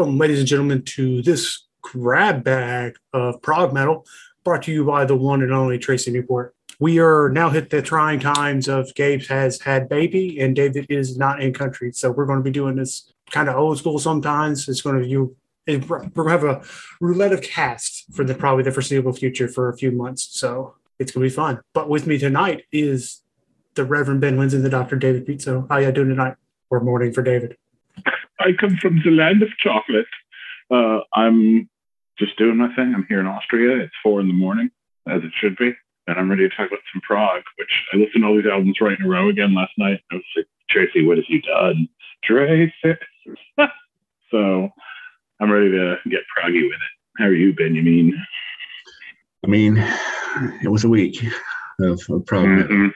Welcome, ladies and gentlemen, to this grab bag of prog metal brought to you by the one and only Tracy Newport. We are now hit the trying times of Gabe has had baby and David is not in country. So we're going to be doing this kind of old school sometimes. It's going to you we're going to have a roulette of cast for the probably the foreseeable future for a few months. So it's going to be fun. But with me tonight is the Reverend Ben Wins and the Dr. David Pizzo. How are you doing tonight? Or morning for David. I come from the land of chocolate. Uh, I'm just doing my thing. I'm here in Austria. It's four in the morning, as it should be. And I'm ready to talk about some prog, which I listened to all these albums right in a row again last night. I was like, Tracy, what have you done? Tracy. so I'm ready to get proggy with it. How are you, Benjamin? I mean, it was a week of, of. Mm-hmm.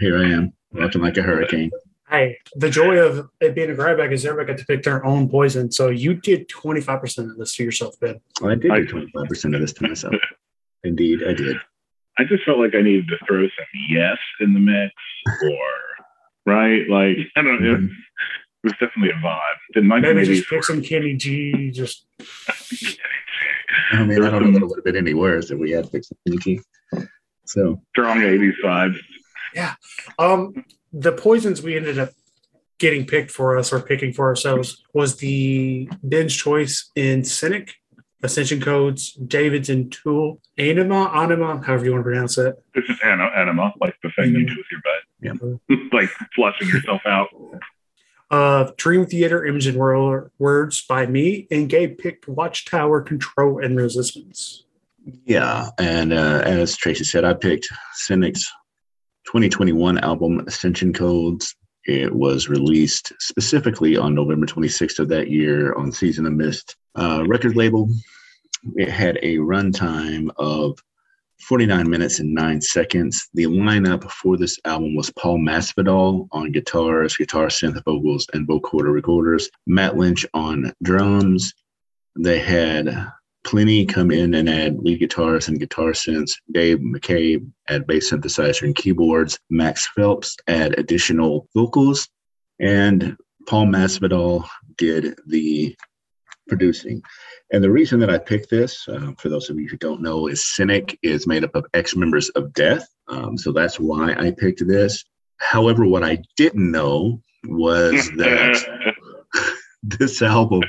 Here I am, walking like a hurricane hey, the joy of it being a grab bag is everybody got to pick their own poison. So you did 25% of this to yourself, Ben. Well, I did do 25% of this to myself. Indeed, I did. I just felt like I needed to throw some yes in the mix or, right? Like, I don't know. Mm-hmm. It was definitely a vibe. Didn't mind maybe just pick some Kenny G. Just. I mean, I don't know that it would have been any worse if we had fixed Kenny G. So strong 80s vibes. Yeah. Um, the poisons we ended up getting picked for us or picking for ourselves was the binge choice in Cynic, Ascension Codes, David's in Tool, Anima, Anima, however you want to pronounce it. It's just anima, like the thing mm-hmm. you do with your butt. Yeah. like flushing yourself out. Uh, Dream Theater, Image and Words by me, and Gabe picked Watchtower, Control, and Resistance. Yeah, and uh, as Tracy said, I picked Cynic's 2021 album Ascension Codes. It was released specifically on November 26th of that year on Season of Mist uh, record label. It had a runtime of 49 minutes and 9 seconds. The lineup for this album was Paul Masvidal on guitars, guitar synth vocals, and vocoder recorders, Matt Lynch on drums. They had Pliny come in and add lead guitars and guitar synths. Dave Mackay add bass synthesizer and keyboards. Max Phelps add additional vocals. And Paul Masvidal did the producing. And the reason that I picked this, uh, for those of you who don't know, is Cynic is made up of ex members of Death. Um, so that's why I picked this. However, what I didn't know was that this album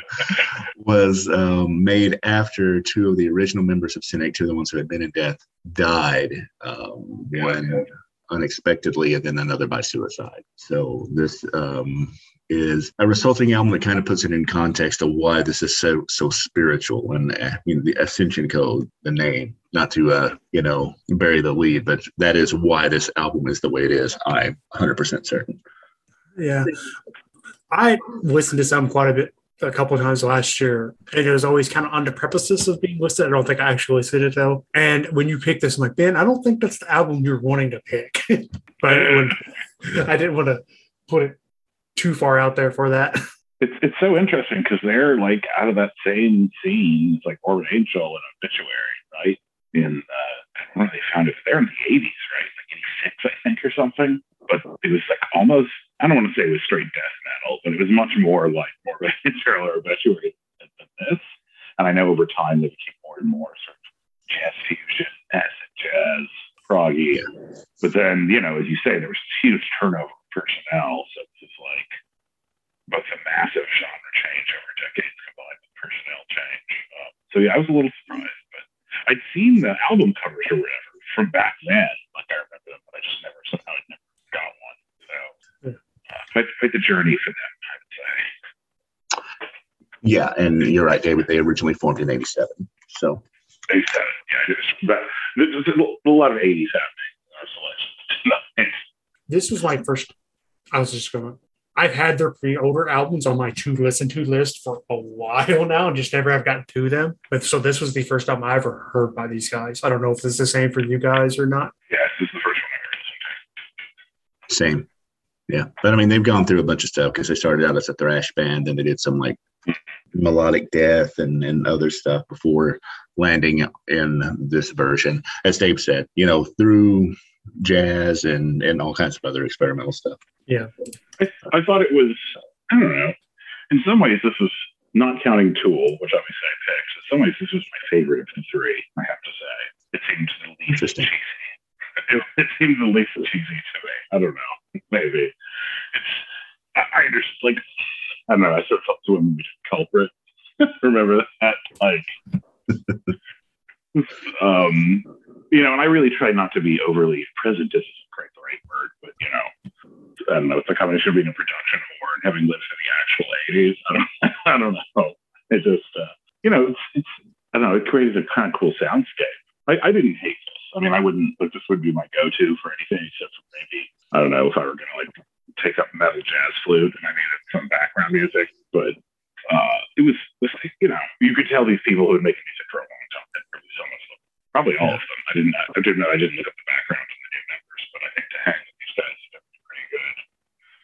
was um, made after two of the original members of Cynic, two of the ones who had been in death, died. Um, one unexpectedly, and then another by suicide. So this um, is a resulting album that kind of puts it in context of why this is so so spiritual and uh, you know, the Ascension Code, the name. Not to uh, you know bury the lead, but that is why this album is the way it is. I'm 100% certain. Yeah, I listened to some quite a bit a couple times last year, and it was always kind of on the premises of being listed. I don't think I actually said it though. And when you pick this, I'm like, Ben, I don't think that's the album you're wanting to pick. but when, I didn't want to put it too far out there for that. It's it's so interesting because they're like out of that same scene. It's like Morbid Angel and Obituary, right? In uh, they found it, they're in the '80s, right? Like '86, I think, or something. But it was like almost I don't want to say it was straight death metal, but it was much more like more material or obituary than, than this. And I know over time they became more and more sort of jazz fusion, acid jazz, proggy. But then, you know, as you say, there was huge turnover of personnel. So it was like both a massive genre change over decades combined with personnel change. Um, so yeah, I was a little surprised, but I'd seen the album covers or whatever from back then. Like I remember them, but I just never somehow never one. So quite, quite the journey for them, I would say. Yeah, and you're right, David. They originally formed in '87. So. '87, yeah. But there's a lot of '80s happening in our this was my first. I was just going. I've had their pre older albums on my to listen to list for a while now, and just never have gotten to them. But so this was the first album I ever heard by these guys. I don't know if it's the same for you guys or not. Yeah, this is the first one I heard. Same. Yeah, but I mean, they've gone through a bunch of stuff because they started out as a thrash band, and they did some like melodic death and, and other stuff before landing in this version. As Dave said, you know, through jazz and and all kinds of other experimental stuff. Yeah, I, I thought it was. I don't know. In some ways, this was not counting Tool, which obviously I picked. So some ways this was my favorite of the three. I have to say, it seemed the least cheesy. It, it seemed the least cheesy to me. I don't know. Maybe it's. I, I just like. I don't know. I sort of felt to a movie culprit. Remember that? Like, um, you know, and I really try not to be overly present. This isn't quite the right word, but you know, I don't know. It's a combination of being a production whore and having lived in the actual '80s. I don't, I don't know. It just, uh, you know, it's, it's, I don't know. It created a kind of cool soundscape. I, I didn't hate this. I mean, I wouldn't like this would be my go-to for anything except for maybe I don't know if I were gonna like take up metal jazz flute and I needed some background music, but uh, it was, was you know, you could tell these people who had making music for a long time had really of them, probably all of them. I didn't, I didn't know, I didn't look up the background of the new members, but I think to hang with these guys been pretty good.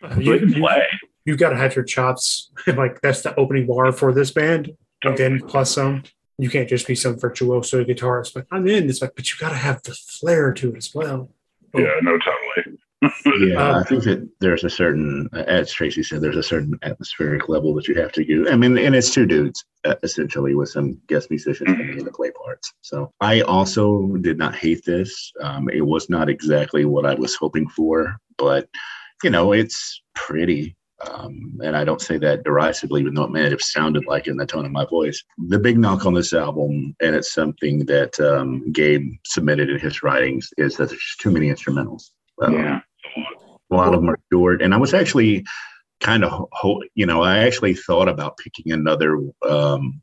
Uh, So you, they can play. you got to have your chops. like that's the opening bar for this band. And then plus some. You can't just be some virtuoso guitarist. But I'm in. It's like, but you got to have the flair to it as well. Yeah, no, totally. Yeah, Um, I think that there's a certain, as Tracy said, there's a certain atmospheric level that you have to do. I mean, and it's two dudes uh, essentially with some guest musicians coming in to play parts. So I also did not hate this. Um, it was not exactly what I was hoping for, but you know, it's pretty. Um, and I don't say that derisively, even though it may have sounded like in the tone of my voice. The big knock on this album, and it's something that um, Gabe submitted in his writings, is that there's just too many instrumentals. Um, yeah. A lot of them are short and i was actually kind of ho- you know i actually thought about picking another um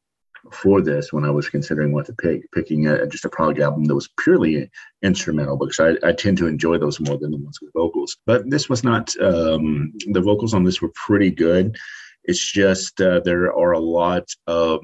for this when i was considering what to pick picking a, just a prog album that was purely instrumental because I, I tend to enjoy those more than the ones with vocals. But this was not um the vocals on this were pretty good. It's just uh, there are a lot of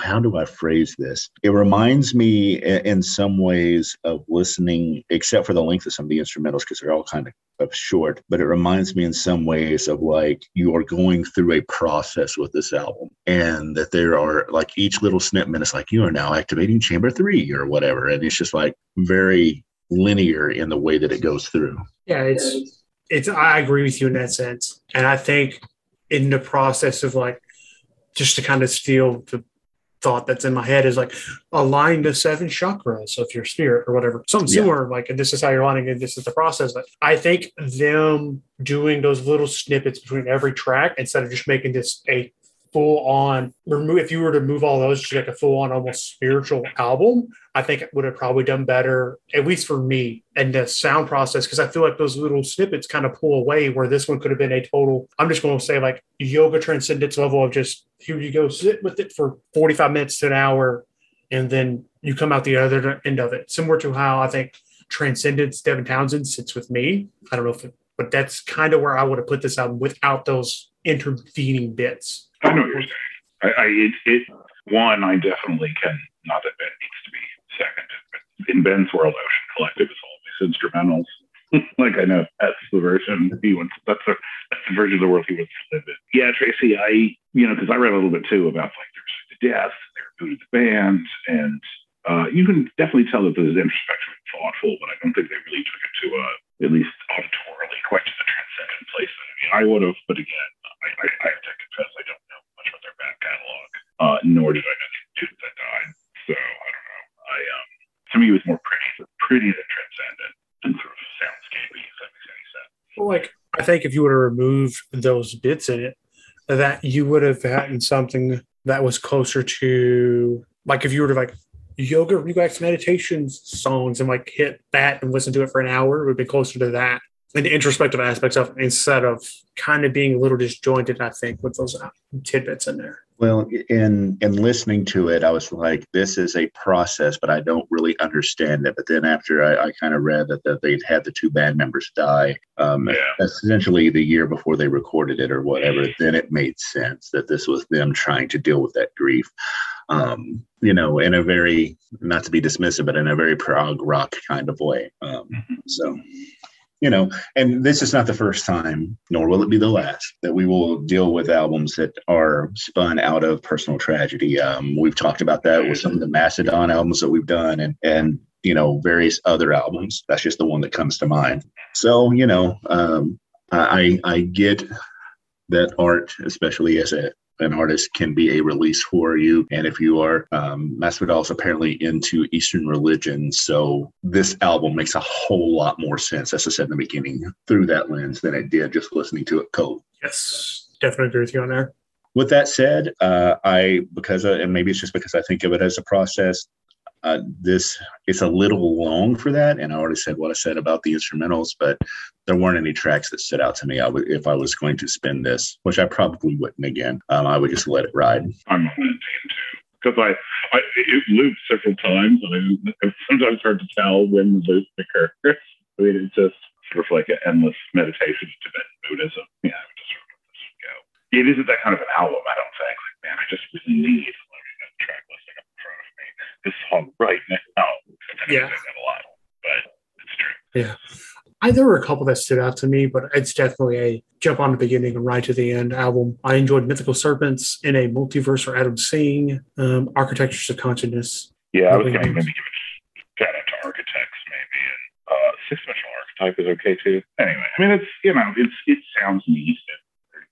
how do I phrase this? It reminds me in some ways of listening, except for the length of some of the instrumentals, because they're all kind of, of short, but it reminds me in some ways of like you are going through a process with this album and that there are like each little snippet is like you are now activating chamber three or whatever. And it's just like very linear in the way that it goes through. Yeah, it's it's I agree with you in that sense. And I think in the process of like just to kind of steal the thought that's in my head is like align the seven chakras of your spirit or whatever. Something Yeah. similar, like this is how you're aligning it, this is the process. But I think them doing those little snippets between every track instead of just making this a full on remove if you were to move all those to like a full on almost spiritual album, I think it would have probably done better, at least for me, and the sound process, because I feel like those little snippets kind of pull away where this one could have been a total, I'm just going to say like yoga transcendence level of just here you go, sit with it for 45 minutes to an hour, and then you come out the other end of it. Similar to how I think Transcendence, Devin Townsend sits with me. I don't know if, it, but that's kind of where I would have put this album without those intervening bits. I know what you're saying. I, I it, it one, I definitely can. Not that needs to be seconded, but in Ben's world, Ocean Collective is always instrumentals. like I know that's the version he wants. That's the that's the version of the world he wants to live in. Yeah, Tracy, I you know because I read a little bit too about like there's the death, they're to the band, and uh, you can definitely tell that there's introspection and thoughtful, but I don't think they really took it to a at least auditorily quite to the transcendent place I, mean, I would have. But again, I, I, I have to confess I don't know much about their back catalog, uh, nor did I know the dude that died. So I don't know. I um, to me it was more pretty, pretty than transcendent If that makes any sense. Well, like I think if you would have removed those bits in it, that you would have gotten something that was closer to like if you were to like yoga relax meditation songs and like hit that and listen to it for an hour, it would be closer to that. And the introspective aspects of instead of kind of being a little disjointed, I think, with those tidbits in there. Well, in in listening to it, I was like, "This is a process, but I don't really understand it." But then after I, I kind of read that, that they'd had the two band members die, um, Yeah. essentially the year before they recorded it or whatever, then it made sense that this was them trying to deal with that grief. Um, you know, in a very not to be dismissive, but in a very prog rock kind of way. Um, so, you know, and this is not the first time, nor will it be the last, that we will deal with albums that are spun out of personal tragedy. Um, we've talked about that with some of the Mastodon albums that we've done, and and you know various other albums. That's just the one that comes to mind. So you know, um, I I get that art, especially as a an artist can be a release for you. And if you are, um, Masvidal is apparently into Eastern religion. So this album makes a whole lot more sense, as I said in the beginning, through that lens than it did just listening to it cold. Yes, definitely agree with you on there. With that said, uh, I, because, and maybe it's just because I think of it as a process, uh, this it's a little long for that and i already said what i said about the instrumentals but there weren't any tracks that stood out to me I would, if i was going to spin this which i probably wouldn't again um, i would just let it ride I'm on that too. Because I, I, it loops several times, and it's sometimes hard to tell when the loop occurs. I mean, it's just sort of like an endless meditation of Tibetan Buddhism. Yeah, I would just sort of go. It isn't that kind of an album, I don't think. Like, man, I just really need like, a track listing up in front of me. This song right now. I Yeah. say that a lot, but it's true. Yeah. I, there were a couple that stood out to me, but it's definitely a jump on the beginning and right to the end album. I enjoyed Mythical Serpents in a multiverse or Atoms Sing, um, Architectures of Consciousness. Yeah, I was going to maybe give a shout out to Architects, maybe. And uh, Six Dimensional Archetype is okay too. Anyway, I mean, it's, you know, it's it sounds neat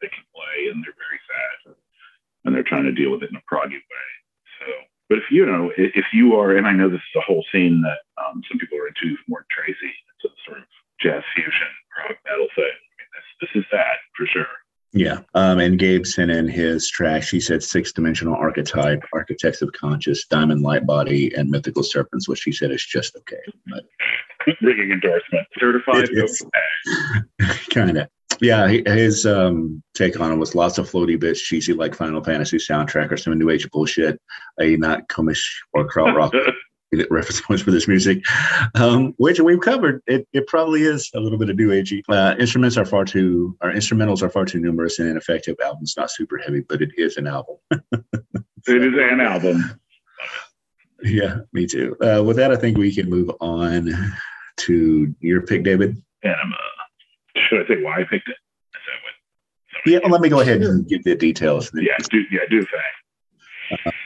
they can play and they're very fast and they're trying to deal with it in a proggy way. But if you know, if you are, and I know this is a whole scene that um, some people are into more Tracy, it's a sort of jazz fusion, prog metal thing. I mean, this, this is that for sure. Yeah. Um, and Gabe sent in his tracks. He said six dimensional archetype, architects of conscious, diamond light body, and mythical serpents, which he said is just okay. But Ringing endorsement, certified. It- okay. kind of. Yeah, his um, take on it was lots of floaty bits, cheesy like Final Fantasy soundtrack or some new age bullshit, a not kosmische or krautrock reference points for this music, um, which we've covered. It, it probably is a little bit of new agey. Uh, instruments are far too, our instrumentals are far too numerous and ineffective. Album's not super heavy, but it is an album. it is an album. Yeah, me too. Uh, with that, I think we can move on to your pick, David. Anima. Should I say why I picked it? Is that what? Yeah, well, let me go ahead and give the details. Yeah, do yeah, do that.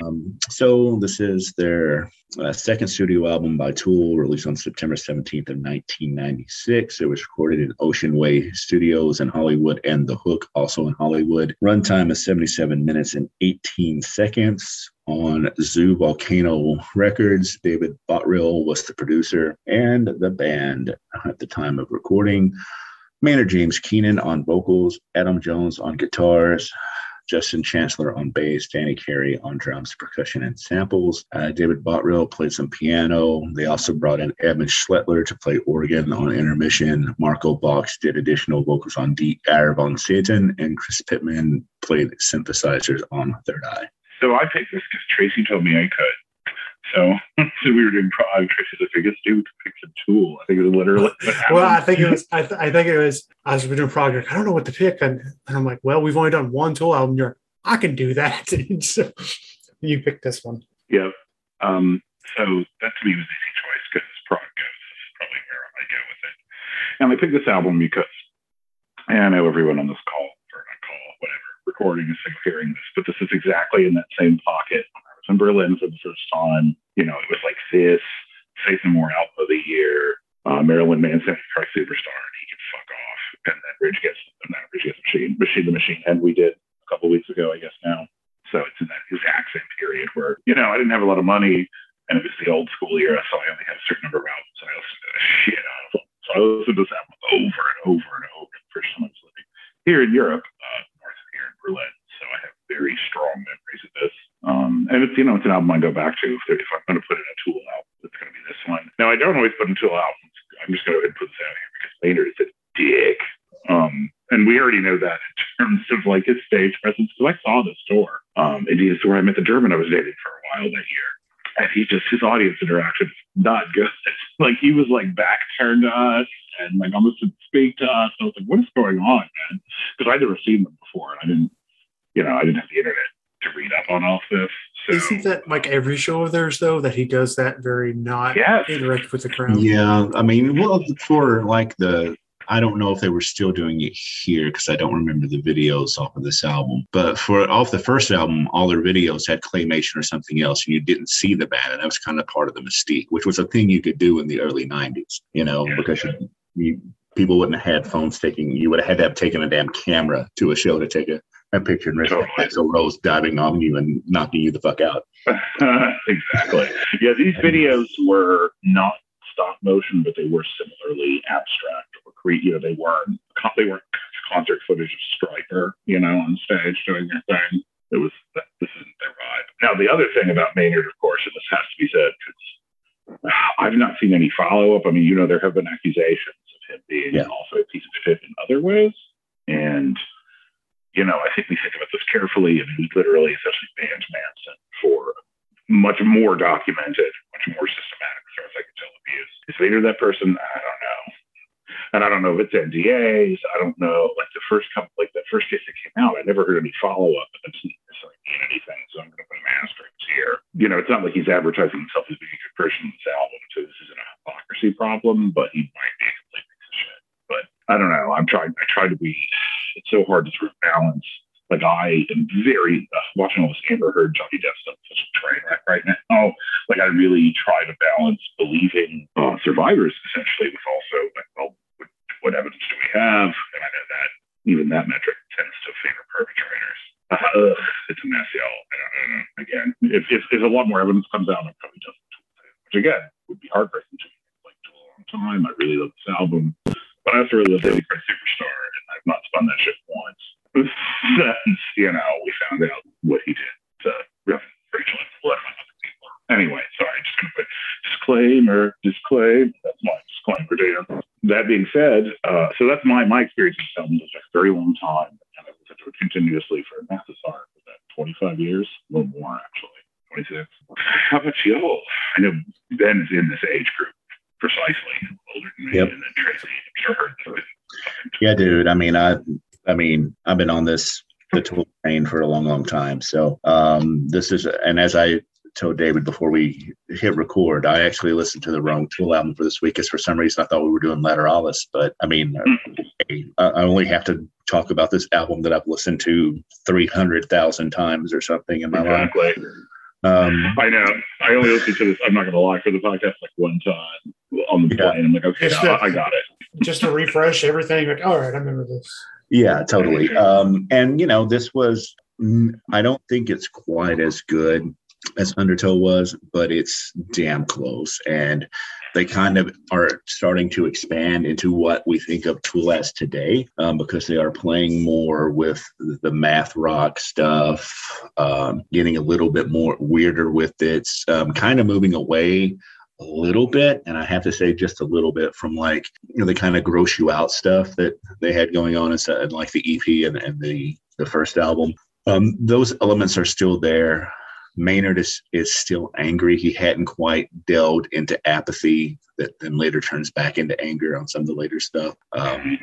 Um, so this is their uh, second studio album by Tool, released on September 17th of 1996. It was recorded in Ocean Way Studios in Hollywood and The Hook, also in Hollywood. Runtime is 77 minutes and 18 seconds. On Zoo Volcano Records, David Bottrill was the producer and the band at the time of recording. Maynard James Keenan on vocals, Adam Jones on guitars, Justin Chancellor on bass, Danny Carey on drums, percussion, and samples. Uh, David Bottrill played some piano. They also brought in Eban Schletter to play organ on intermission. Marko Fox did additional vocals on Die Eier von Satan, and Chris Pittman played synthesizers on Third Eye. So I picked this because Tracy told me I could. So, so we were doing prog. Tracy's like, I guess dude pick some tool. I think it was literally. Well, I think it was. I, th- I think it was. I was doing project. I don't know what to pick, and, and I'm like, well, we've only done one Tool album. You're, I can do that. So you picked this one. Yeah. Um, so that to me was an easy choice because prog goes. This is probably where I go with it. And I picked this album because and I know everyone on this call or not call, whatever, recording is of hearing this, but this is exactly in that same pocket. For the first time, you know, it was like this, Faith No More album of the year, uh, Marilyn Manson, Car Superstar, and he can fuck off. And then Ridge gets, not Ridge gets Machine, Machine the Machine, and we did a couple weeks ago, I guess now. So it's in that exact same period where, you know, I didn't have a lot of money and it was the old school era, so I only had a certain number of albums and I listened to shit out of them. So I listened to this album over and over and over the first time living here in Europe, uh, north of here in Berlin. So I have very strong memories of this. Um, and it's, you know, it's an album I go back to. If, if I'm going to put in a Tool album, it's going to be this one. Now, I don't always put in Tool albums. I'm just going to put this out here because Maynard is a dick. Um, and we already know that in terms of like his stage presence, because I saw this tour. Um, and he's where I met the German I was dating for a while that year. And he just, his audience interaction is not good. like he was like back turned to us and like almost didn't speak to us. I was like, what is going on, man? Because I'd never seen them before. And I didn't, you know, I didn't have the internet to read up on all this. So, Isn't that like every show of theirs though that he does that very not Yes. interactive with the crowd? Yeah, I mean, well, for like the, I don't know if they were still doing it here because I don't remember the videos off of this album. But for off the first album, all their videos had claymation or something else, and you didn't see the band, and that was kind of part of the mystique, which was a thing you could do in the early '90s, you know, Yeah. because you, you people wouldn't have had phones taking. You would have had to have taken a damn camera to a show to take a, I pictured Rich Totally. Axl Rose diving on you and knocking you the fuck out. exactly. Yeah, these videos were not stop motion, but they were similarly abstract or cre- you know they weren't they weren't concert footage of Striker, you know, on stage doing their thing. It was this isn't their vibe. Now the other thing about Maynard, of course, and this has to be said, because ah, I've not seen any follow up. I mean, you know, there have been accusations of him being Yeah. also a piece of shit in other ways, and you know, I think we think about this carefully. Mean, he literally essentially banned Manson for much more documented, much more systematic, as far as I can tell, abuse. Is Vader that person? I don't know. And I don't know if it's NDAs. I don't know. Like the first couple, like the first case that came out, I never heard any follow up, that doesn't necessarily mean anything. So I'm going to put an asterisk here. You know, it's not like he's advertising himself as being a good person in this album. So this isn't a hypocrisy problem, but he might be a complete piece of shit. But I don't know. I'm trying. I try to be. It's so hard to sort of balance. Like I am very uh, watching all this Amber Heard, Johnny Depp stuff. Such a train wreck right now. Like I really try to balance believing uh, survivors essentially with also like, well, what, what evidence do we have? And I know that even that metric tends to favor perpetrators. Uh, ugh, it's a mess, y'all. Again, if, if, if a lot more evidence comes out, it probably doesn't. Which again would be heartbreaking to me. Like a long time, I really love this album, but I also really love Christ Superstar, and I've not spun that shit once since you know we found out what he did to Rachel and people. Anyway, sorry, just gonna put disclaimer, disclaim. That's my disclaimer, Dan. That being said, uh, so that's my my experience with film was a very long time, and I listened to it continuously for Mathesar for that 25 years, a little more actually, 26. How about y'all? I know Ben is in this age group precisely, older than me, Yep. and then Tracy. Sure. Yeah, dude. I mean, I, I mean, I've been on this the tool train for a long, long time. So um, this is, and as I told David before we hit record, I actually listened to the wrong Tool album for this week because for some reason I thought we were doing Lateralus. But I mean, I, I only have to talk about this album that I've listened to three hundred thousand times or something in my life. Exactly. Um, I know. I only listened to this. I'm not going to lie for the podcast like one time on the Yeah. plane. I'm like, okay, Just I, I got it. just to refresh everything. Like, all right, I remember this. Yeah, totally. Um, and you know, this was mm, I don't think it's quite as good as Undertow was, but it's damn close. And they kind of are starting to expand into what we think of Tool as today, um, because they are playing more with the math rock stuff, um, getting a little bit more weirder with it, um, kind of moving away a little bit. And i have to say just a little bit from like you know the kind of gross you out stuff that they had going on and like the ep and, and the the first album. Um those elements are still there maynard is is still angry he hadn't quite delved into apathy that then later turns back into anger on some of the later stuff um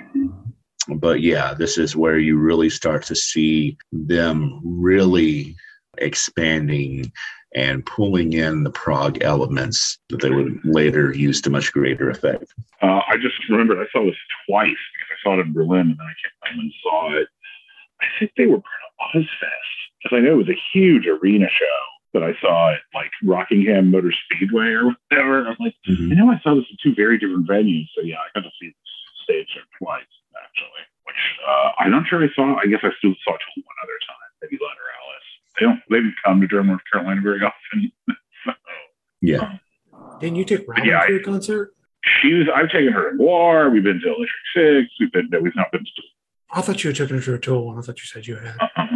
but yeah this is where you really start to see them really expanding and pulling in the prog elements that they would later use to much greater effect. Uh, I just remembered I saw this twice because I saw it in Berlin and then I came home and saw it. I think they were part of Ozzfest because I know it was a huge arena show that I saw at like Rockingham Motor Speedway or whatever. I'm like, mm-hmm. I know I saw this in two very different venues. So yeah, I got to see this stage show twice actually, which uh, I'm not sure I saw. I guess I still saw it one other time, maybe Lateralus. They don't. They didn't come to Durham, North Carolina very often. so, Yeah. Um, didn't you take Robin Yeah, to a concert? she was. I've taken her to War. We've been to Electric Six. We've been. No, we've not been to. I thought you had taken her to a tool one. I thought you said you had. Uh-uh.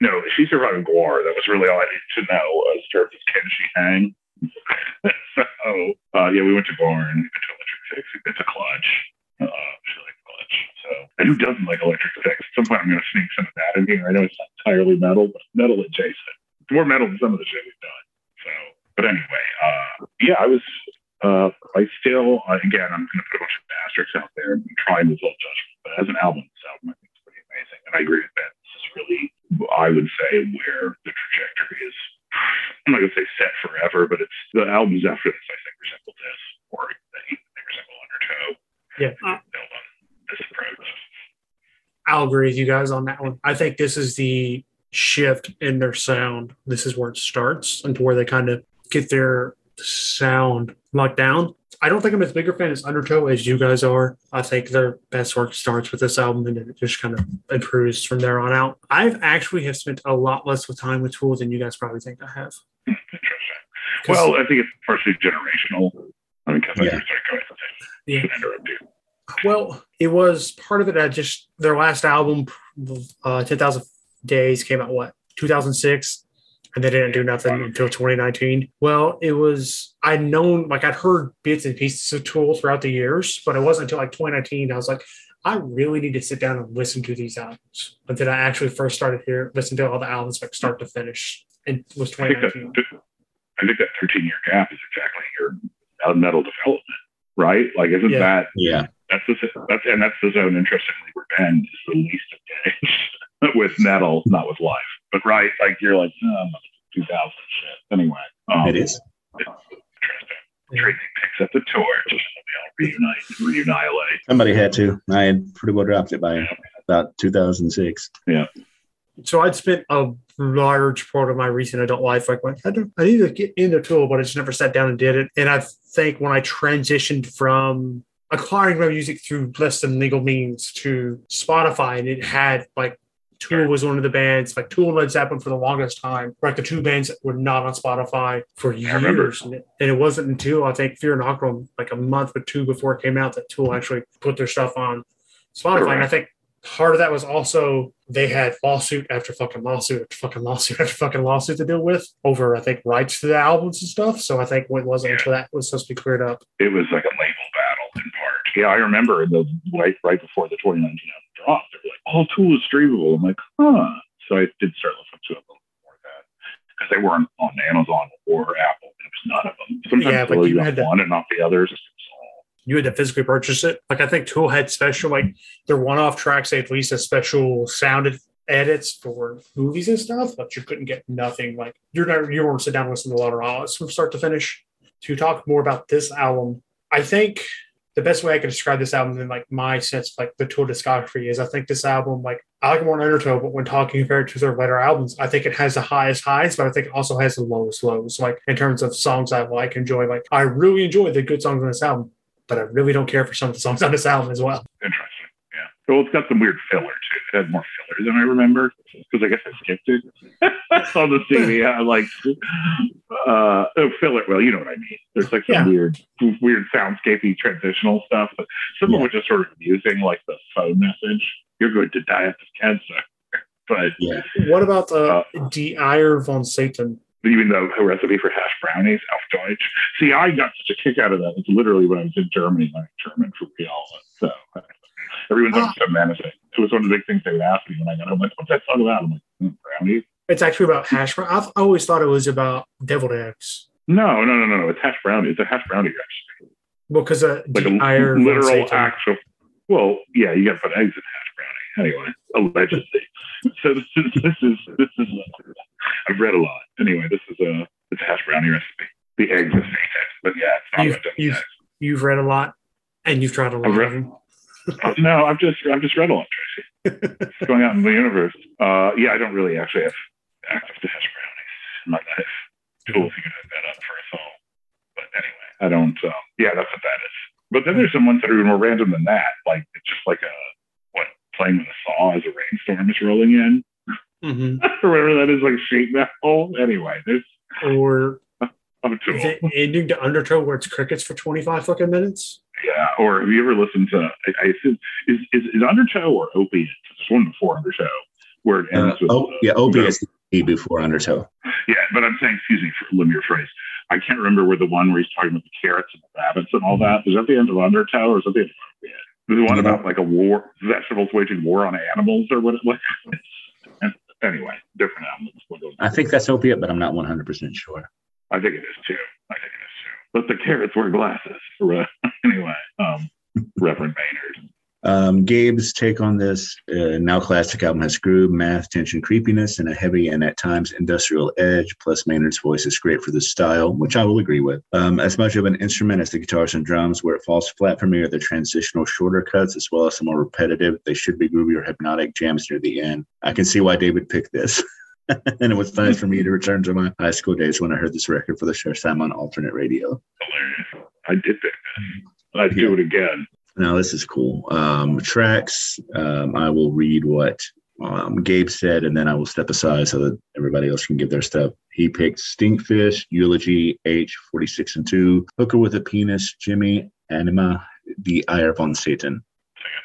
No, she survived Gwar. That was really all I needed to know. As far as can she hang? so uh, yeah, we went to Gwar and we went to Electric Six. We've been to Clutch. Uh, she liked Clutch. So and who doesn't like Electric Six? At some point, I'm going to sneak some of that in here. I know it's not entirely metal, but metal adjacent. It's more metal than some of the shit we've done. So, but anyway, uh, yeah, I was. Uh, I still, uh, again, I'm going to put a bunch of asterisks out there and try and withhold judgment. But as an album, this album I think is pretty amazing, and I agree with Ben. This is really, I would say, where the trajectory is. I'm not going to say set forever, but it's the albums after this. I think resemble this, or they they resemble Undertow. Yeah. Build on this approach. I'll agree with you guys on that one. I think this is the shift in their sound. This is where it starts and to where they kind of get their sound locked down. I don't think I'm as big a fan as Undertow as you guys are. I think their best work starts with this album and it just kind of improves from there on out. I've actually have spent a lot less of time with Tool than you guys probably think I have. Well, I think it's partially generational. I mean, because Yeah. I sorry, go ahead. Yeah. Should interrupt you. Well, it was part of it. I just their last album, uh, Ten Thousand Days, came out what 2006, and they didn't do nothing until 2019. Well, it was I'd known like I'd heard bits and pieces of Tool throughout the years, but it wasn't until like 2019 I was like, I really need to sit down and listen to these albums. But then I actually first started here, listen to all the albums like start to finish, and it was I think that 2019. I think that 13 year gap is exactly your uh, metal development, right? Like, isn't Yeah. that Yeah. that's the that's and that's the zone. Interestingly, where Ben is the least engaged with metal, not with life. But right, like you're like oh, 2000 shit. Anyway, um, It is. interesting. Tracy picks up the torch. and They all reunite, reunite. Somebody had to. I had pretty well dropped it by about 2006. Yeah. so I'd spent a large part of my recent adult life like, like I don't I need to get into Tool, but I just never sat down and did it. And I think when I transitioned from acquiring my music through less than legal means to Spotify, and it had like Tool was one of the bands, like Tool and Led Zeppelin for the longest time, like the two bands that were not on Spotify for years. And it, and it wasn't until I think Fear Inoculum, like a month or two before it came out, that Tool actually put their stuff on Spotify. And I think part of that was also they had lawsuit after fucking lawsuit after fucking lawsuit after fucking lawsuit to deal with over I think rights to the albums and stuff. So I think it wasn't until that was supposed to be cleared up. It was like a label battle in part. Yeah, I remember the right right before the 2019 album dropped, they were like, all Tool is streamable." I'm like, "Huh." So I did start listening to it a little more that because they weren't on Amazon or Apple. It was none of them. Sometimes Yeah, they'll you had to- one and not the others. You had to physically purchase it. Like I think Tool had special like their one-off tracks. They at least had special sounded edits for movies and stuff, but you couldn't get nothing like you're not you weren't sit down and listen to a lot of from start to finish. To talk more about this album, I think the best way I can describe this album in like my sense of like the Tool discography is I think this album like I like more than Undertow, but when talking compared to their later albums, I think it has the highest highs, but I think it also has the lowest lows. Like in terms of songs I like, enjoy, like I really enjoy the good songs on this album, but I really don't care for some of the songs on this album as well. Interesting. Well, it's got some weird filler too. It had more filler than I remember because I guess I skipped it on the CD. I like uh, oh, filler. Well, you know what I mean. There's like some Yeah. weird, weird soundscapey transitional stuff, but some of Yeah. it just sort of amusing, like the phone message. You're going to die of cancer. But Yeah. What about the Die Eier von Satan? even though a recipe for hash brownies auf Deutsch. See, I got such a kick out of that. It's literally when I was in Germany, learning German for real. So everyone's Ah. always so menacing. It was one of the big things they would ask me when I got home. Like, what's that song about? I'm like, "Hmm, brownies? It's actually about hash brown. I've always thought it was about deviled eggs. No, no, no, no, no. It's hash brownie. It's a hash brownie recipe. Well, because uh, Like a Eier von literal actual. Well, yeah, you got to put eggs in hash brownie. Anyway, allegedly. so this is this is this is. I've read a lot. Anyway, this is a it's a hash brownie recipe. The eggs is Satan, but yeah, it's not You've, you've, you've read a lot, and you've tried a lot I've read- of them. no, I've just I've just read a lot, Tracy. It's going out in the universe. Uh, yeah, I don't really actually have access to hash brownies in my life. You could that up for us all. But anyway, I don't. Um, yeah, that's what that is. But then there's some ones that are even more random than that. Like it's just like a what playing with a saw as a rainstorm is rolling in, mm-hmm. or whatever that is, like sheet metal. Anyway, there's Or I'm too the ending to Undertow where it's crickets for 25 fucking minutes. Yeah. Or have you ever listened to? I, I assume is, is is Undertow or Opiate? There's one before Undertow where it Uh, ends with. oh, uh, yeah. OB is before Undertow. Yeah, but I'm saying, excuse me for limit your phrase. I can't remember where the one where he's talking about the carrots and the rabbits and all that. Is that the end of Undertow or is that the end of Opiate? There's one Yeah. about like a war, vegetables waging war on animals or what? what anyway, different animals. I think that's opiate, but I'm not 100% sure. I think it is too. I think it is too. But the carrots wear glasses. Anyway, um, Reverend Maynard. Um, Gabe's take on this uh, now classic album has groove, math, tension, creepiness, and a heavy and at times industrial edge. Plus, Maynard's voice is great for the style, which I will agree with. Um, as much of an instrument as the guitars and drums, where it falls flat for me are the transitional shorter cuts, as well as some more repetitive. They should be groovy or hypnotic jams near the end. I can see why David picked this. and it was nice for me to return to my high school days when I heard this record for the first time on alternate radio. Hilarious. I did that. I'd do it again. Now this is cool. Um, tracks. Um, I will read what um, Gabe said, and then I will step aside so that everybody else can give their stuff. He picked Stinkfist, Eulogy, H, 46 and 2, Hooker with a Penis, Jimmy, Anima, The Eier von Satan.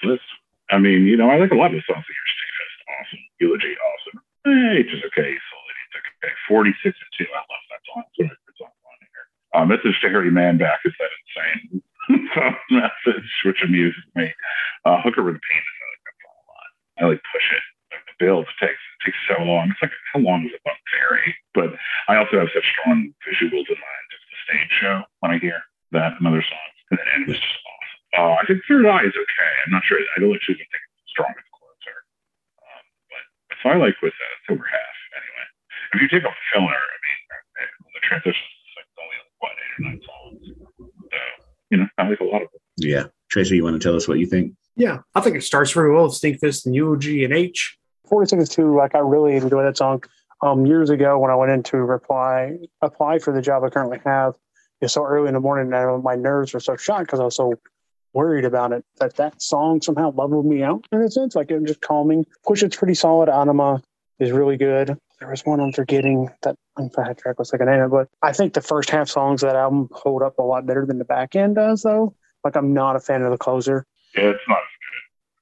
List. I mean, you know, I like a lot of the songs here. Stinkfist, awesome. Eulogy, awesome. H is okay. Solid, it's okay. 46 and 2, I love that song. It's on here. Uh, Message to Harry Manback is that insane message, which amuses me. Uh, Hooker with a Penis, I like that song a lot. I like Push It build takes takes so long. It's like how long is it going to? But I also have such strong visuals in mind of the stage show when I hear that and other songs. And then it was just awesome. Uh, I think Third Eye is okay. I'm not sure. I don't actually think it's strong as Closer. Um, but so I like with uh, it's over half anyway. If you take a filler, I mean, uh, the transition is like only what eight or nine songs. So you know, I like a lot of them. Yeah, Tracy, you want to tell us what you think? Yeah, I think it starts very well with Stinkfist and Eulogy and H. 46 2, like I really enjoy that song. Um, years ago when I went in to reply, apply for the job I currently have, it's so early in the morning and my nerves were so shot because I was so worried about it that that song somehow leveled me out in a sense. Like it was just calming. Push it's pretty solid. Anima is really good. There was one I'm forgetting that unfat track was like an name, but I think the first half songs of that album hold up a lot better than the back end does, though. Like I'm not a fan of the closer. Yeah, it's not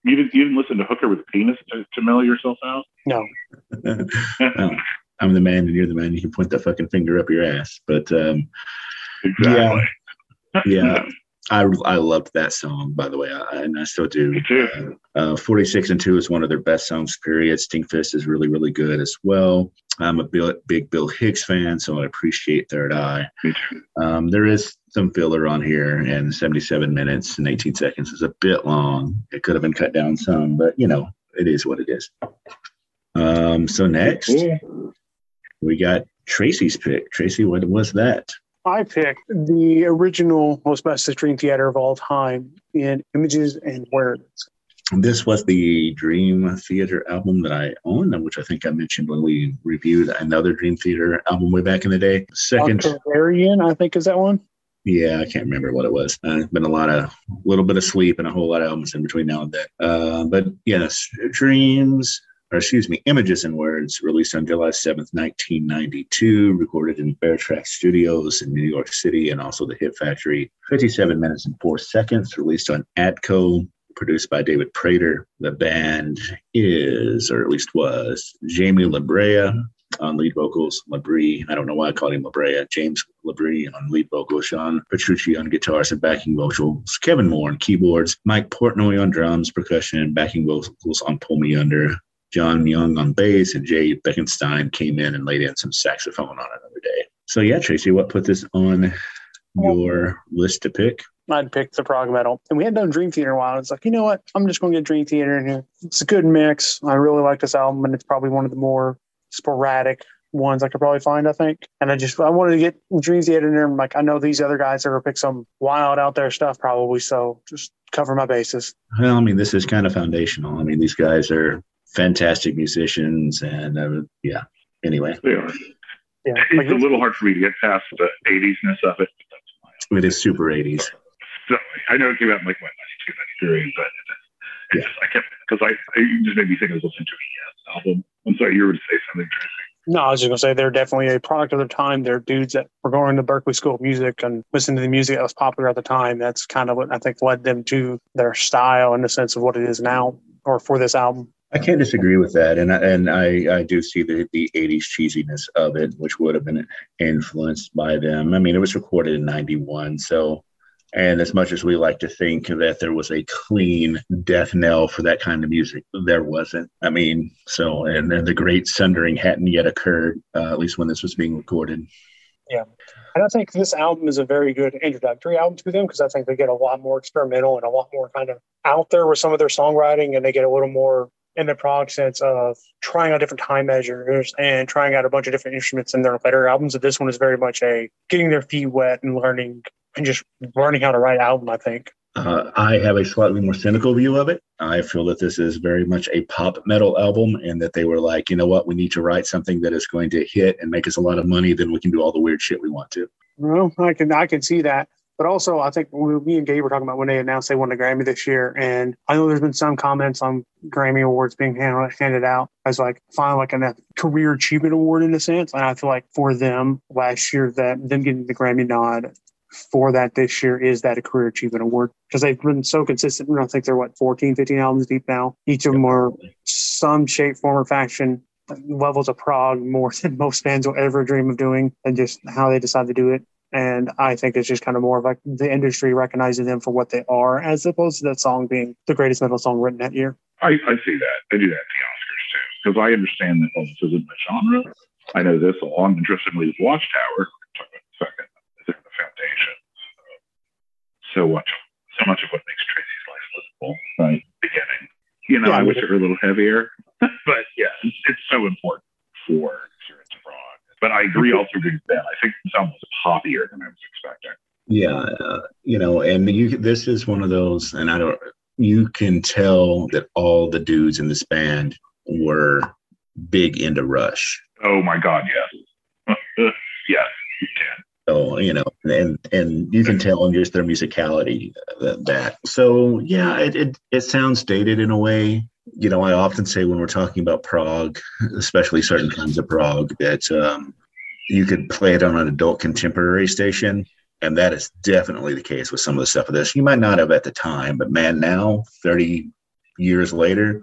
you didn't, you didn't listen to Hooker with a penis to, to mellow yourself out? No. well, I'm the man and you're the man. You can point that fucking finger up your ass. But um, exactly. Yeah, yeah. I, I loved that song, by the way, I, and I still do. Uh, uh, 46 and 2 is one of their best songs, period. Stinkfist is really, really good as well. I'm a Bill, big Bill Hicks fan, so I appreciate Third Eye. Um, there is some filler on here, and 77 minutes and 18 seconds is a bit long. It could have been cut down some, but you know, it is what it is. Um, so next, we got Tracy's pick. Tracy, what was that? I picked the original most best Dream Theater of all time in Images and Words. This was the Dream Theater album that I own, which I think I mentioned when we reviewed another Dream Theater album way back in the day. Second, Varian, I think is that one. Yeah, I can't remember what it was. Uh, been a lot of, a little bit of sleep and a whole lot of albums in between now and then. Uh, but yes, Dreams, or excuse me, Images and Words, released on July 7th, 1992, recorded in Fairtrack Studios in New York City and also the Hit Factory. 57 minutes and four seconds, released on Atco, produced by David Prater. The band is, or at least was, Jamie LaBrea, on lead vocals, Labrie, I don't know why I called him Labrea, James Labrie on lead vocals, John Petrucci on guitars and backing vocals, Kevin Moore on keyboards, Mike Portnoy on drums, percussion, and backing vocals on Pull Me Under, John Myung on bass, and Jay Beckenstein came in and laid in some saxophone on another day. So yeah, Tracy, what put this on your list to pick? I'd pick the prog metal. And we had done Dream Theater a while. It's like, you know what? I'm just going to get Dream Theater in here. It's a good mix. I really like this album, and it's probably one of the more sporadic ones I could probably find, I think. And I just I wanted to get Dream Theater in there. I'm like, I know these other guys are gonna pick some wild out there stuff probably, so just cover my bases. Well, I mean, this is kind of foundational. I mean, these guys are fantastic musicians, and uh, yeah. Anyway, they are. Yeah, it's a little hard for me to get past the 80s-ness of it. But that's my it is super 80s. So I know it came out in like what 92, 93, but it's, yeah. Just, I kept because I, I just made me think I was listening to a Yes album. I'm sorry, you were to say something, Tracy. No, I was just gonna say they're definitely a product of their time. They're dudes that were going to Berklee School of Music and listening to the music that was popular at the time. That's kind of what I think led them to their style in the sense of what it is now, or for this album. I can't disagree with that, and I, and I, I do see the the '80s cheesiness of it, which would have been influenced by them. I mean, it was recorded in '91, so and as much as we like to think that there was a clean death knell for that kind of music, there wasn't. I mean, so, and, the great sundering hadn't yet occurred, uh, at least when this was being recorded. Yeah. And I think this album is a very good introductory album to them because I think they get a lot more experimental and a lot more kind of out there with some of their songwriting and they get a little more in the prog sense of trying out different time measures and trying out a bunch of different instruments in their later albums. But this one is very much a getting their feet wet and learning and just learning how to write album. I think Uh, I have a slightly more cynical view of it. I feel that this is very much a pop metal album, and that they were like, you know what, we need to write something that is going to hit and make us a lot of money. Then we can do all the weird shit we want to. Well, I can I can see that. But also, I think me and Gabe were talking about when they announced they won the Grammy this year, and I know there's been some comments on Grammy awards being handed, out as like finally like a career achievement award in a sense. And I feel like for them last year, that them getting the Grammy nod for that this year is that a career achievement award because they've been so consistent. I think they're what 14, 15 albums deep now. Each of them are some shape, form, or fashion levels of prog more than most bands will ever dream of doing, and just how they decide to do it. And I think it's just kind of more of like the industry recognizing them for what they are, as opposed to that song being the greatest metal song written that year. I, I see that. I do that at the Oscars too, because I understand that well, this isn't my genre. I know this along interestingly with Watchtower. Talk about in a second. They're the foundation. So much, so much of what makes Tracy's life livable, right? Beginning. You know, yeah, I wish it were a little heavier, but yeah, it's, it's so important for serious fraud. but I agree also with Ben. I think the sound was poppier than I was expecting. Yeah, uh, you know, and you this is one of those, and I don't. You can tell that all the dudes in this band were big into Rush. Oh my God, yes, yes, you can. So you know, and and you can tell in just their musicality that. that. So yeah, it, it it sounds dated in a way, you know, I often say when we're talking about prog, especially certain kinds of prog, that um, you could play it on an adult contemporary station. And that is definitely the case with some of the stuff of this. You might not have at the time, but man, now, 30 years later,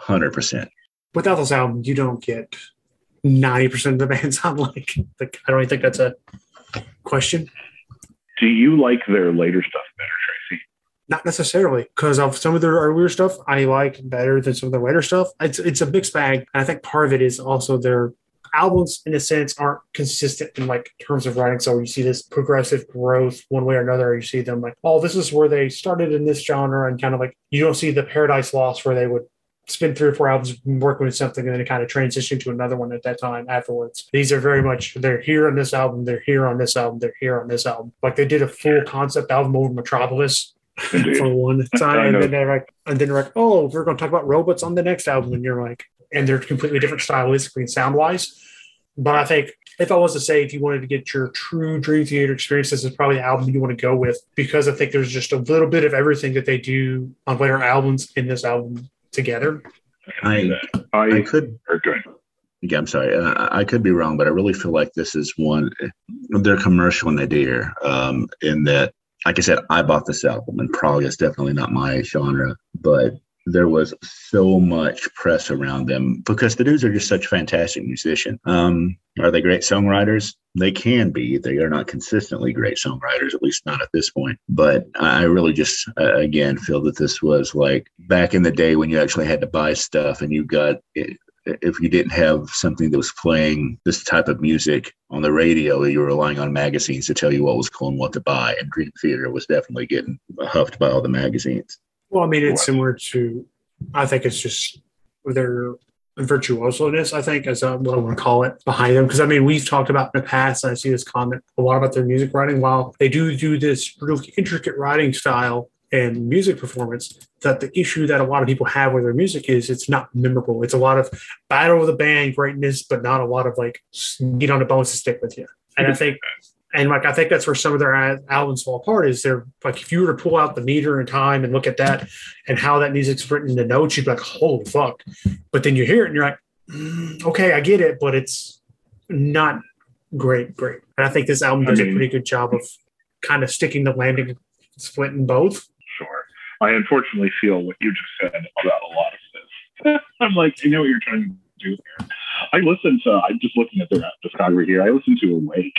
100%. Without this album, you don't get 90% of the bands sound like. like I don't even think that's a question. Do you like their later stuff better, Tracy? Not necessarily, because of some of their earlier stuff I like better than some of their later stuff. It's it's a mixed bag, and I think part of it is also their albums, in a sense, aren't consistent in like terms of writing. So you see this progressive growth one way or another. You see them like, oh, this is where they started in this genre, and kind of like you don't see the Paradise Lost where they would spend three or four albums working with something and then kind of transition to another one at that time afterwards. These are very much they're here on this album, they're here on this album, they're here on this album. Like they did a full concept album over Metropolis for one time, and then they're like, and then they're like, oh, we're going to talk about robots on the next album, and you're like, and they're completely different stylistically and sound wise. But I think if I was to say if you wanted to get your true Dream Theater experience, this is probably the album you want to go with because I think there's just a little bit of everything that they do on later albums in this album together. I I, I could. Yeah, I'm sorry. Uh, I could be wrong, but I really feel like this is one. They're commercial in idea, um, in that like I said, I bought this album, and prog is definitely not my genre, but there was so much press around them because the dudes are just such fantastic musicians. Um, are they great songwriters? They can be. They are not consistently great songwriters, at least not at this point. But I really just, uh, again, feel that this was like back in the day when you actually had to buy stuff and you got if you didn't have something that was playing this type of music on the radio, you were relying on magazines to tell you what was cool and what to buy. And Dream Theater was definitely getting huffed by all the magazines. Well, I mean, it's similar to, I think it's just their virtuoso-ness, I think, as what I want to call it, behind them. Because I mean, we've talked about in the past, and I see this comment a lot about their music writing. While they do do this really intricate writing style, and music performance that the issue that a lot of people have with their music is it's not memorable. It's a lot of battle of the band greatness, but not a lot of like meat on the bones to stick with you. And I think, and like I think that's where some of their albums fall apart. Is they're like if you were to pull out the meter and time and look at that and how that music's written in the notes, you'd be like, holy fuck. But then you hear it and you're like, mm, okay, I get it, but it's not great, great. And I think this album does I mean, a pretty good job of kind of sticking the landing, splitting both sure. I unfortunately feel what you just said about a lot of this. I'm like, I know what you're trying to do here. I listened to, I'm just looking at their discography here. I listened to Awake,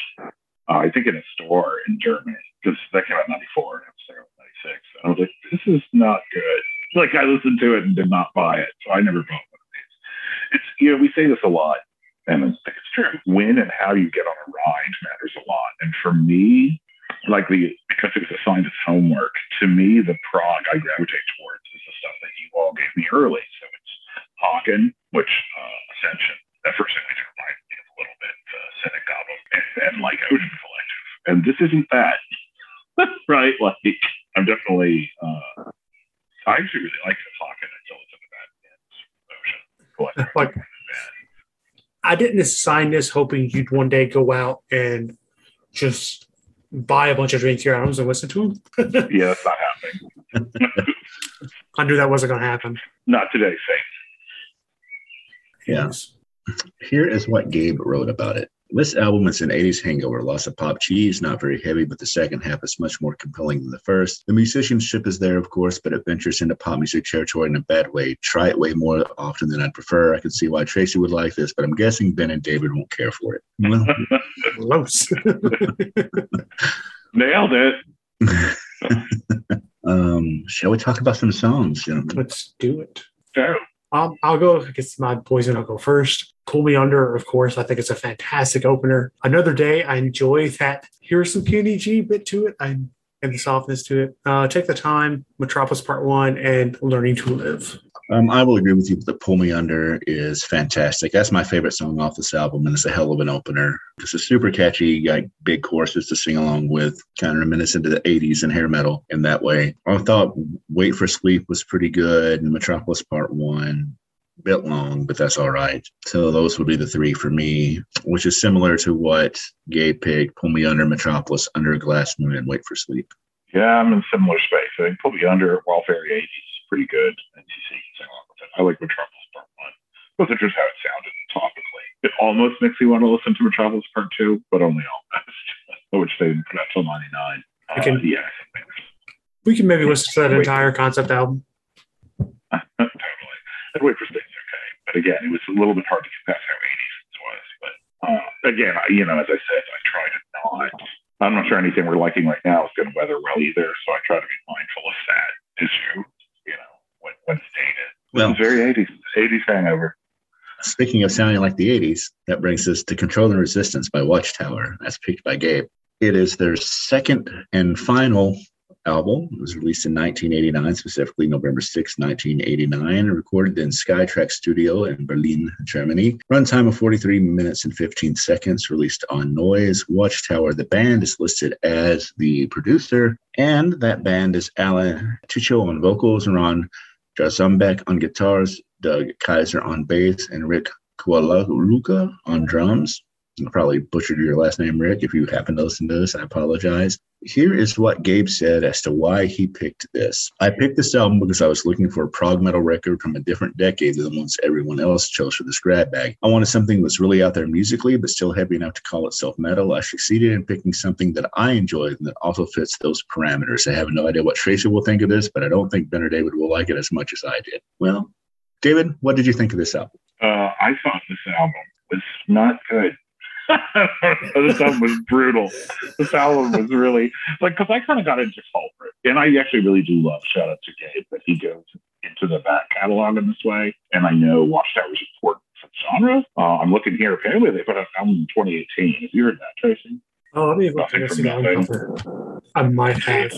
uh, I think in a store in Germany, because that came out in 94 and I was there in 96. And I was like, this is not good. Like, I listened to it and did not buy it. So I never bought one of these. It's, you know, we say this a lot, and I think it's true. When and how you get on a ride matters a lot. And for me, like the because it was assigned as homework. To me, the prog I gravitate towards is the stuff that you all gave me early. So it's Haken, which uh, Ascension. That first reminded me of a little bit the uh, Cynic album, and, and like Ocean Collective. And this isn't that, right? Like I'm definitely. Uh, I actually really like the pocket. I still listen to that. Ocean. Like, I didn't assign this hoping you'd one day go out and just buy a bunch of Dream Theater albums and listen to them. yeah, that's not happening. I knew that wasn't going to happen. Not today, Saint. Yeah. Here is what Gabe wrote about it. This album is an 80s hangover, lots of pop cheese, not very heavy, but the second half is much more compelling than the first. The musicianship is there, of course, but it ventures into pop music territory in a bad way. Try it way more often than I'd prefer. I can see why Tracy would like this, but I'm guessing Ben and David won't care for it. Well, Close. Nailed it. um, shall we talk about some songs? gentlemen? Let's do it. So, Um, I'll go. I guess my poison. I'll go first. Pull Me Under, of course. I think it's a fantastic opener. Another day. I enjoy that. Here's some Kenny G bit to it. I and the softness to it. Uh, Take the time. Metropolis Part One and Learning to Live. Um, I will agree with you. The "Pull Me Under" is fantastic. That's my favorite song off this album, and it's a hell of an opener. It's a super catchy, like big choruses to sing along with, kind of reminiscent of the '80s and hair metal in that way. I thought "Wait for Sleep" was pretty good, and "Metropolis Part One." A bit long, but that's all right. So those would be the three for me, which is similar to what Gabe picked: "Pull Me Under," "Metropolis," "Under Glass Moon," and "Wait for Sleep." yeah, I'm in similar space. I think Pull Me Under, Wild Fairy 80s is pretty good. And can sing along with it. I like Metropolis Part 1. Both are just how it sounded topically. It almost makes me want to listen to Metropolis Part 2, but only almost, which they didn't put out till 99. Uh, Okay. yeah, We can maybe listen to that entire concept album. totally. And Wait for Sleep's okay. But again, it was a little bit hard to get past how 80s it was. But uh, again, I, you know, as I said, I try to not. I'm not sure anything we're liking right now is going to weather well either. So I try to be mindful of that issue, you know, when, when it's dated. Well, it's very 80s, 80s hangover. Speaking of sounding like the 80s, that brings us to Control and Resistance by Watchtower, as picked by Gabe. It is their second and final album. It was released in 1989, specifically November 6, 1989, recorded in Skytrack Studio in Berlin, Germany. Runtime of 43 minutes and 15 seconds, released on Noise. Watchtower, the band, is listed as the producer, and that band is Alan Tecchio on vocals, and Ron Jarzombek on guitars, Doug Keyser on bass, and Rick Colaluca on drums. I probably butchered your last name, Rick. If you happen to listen to this, I apologize. Here is what Gabe said as to why he picked this. I picked this album because I was looking for a prog metal record from a different decade than the ones everyone else chose for this grab bag. I wanted something that's really out there musically, but still heavy enough to call itself metal. I succeeded in picking something that I enjoyed and that also fits those parameters. I have no idea what Tracy will think of this, but I don't think Ben or David will like it as much as I did. Well, David, what did you think of this album? Uh, I thought this album was not good. This album was brutal. This album was really like because I kind of got into Culprit, and I actually really do love. Shout out to Gabe that he goes into the back catalog in this way, and I know Watchtower is important for the genre. Uh, I'm looking here. Apparently, they put out an album in 2018. Have you heard that, Tracy? Oh, let me look Nothing at from the album cover. I might have.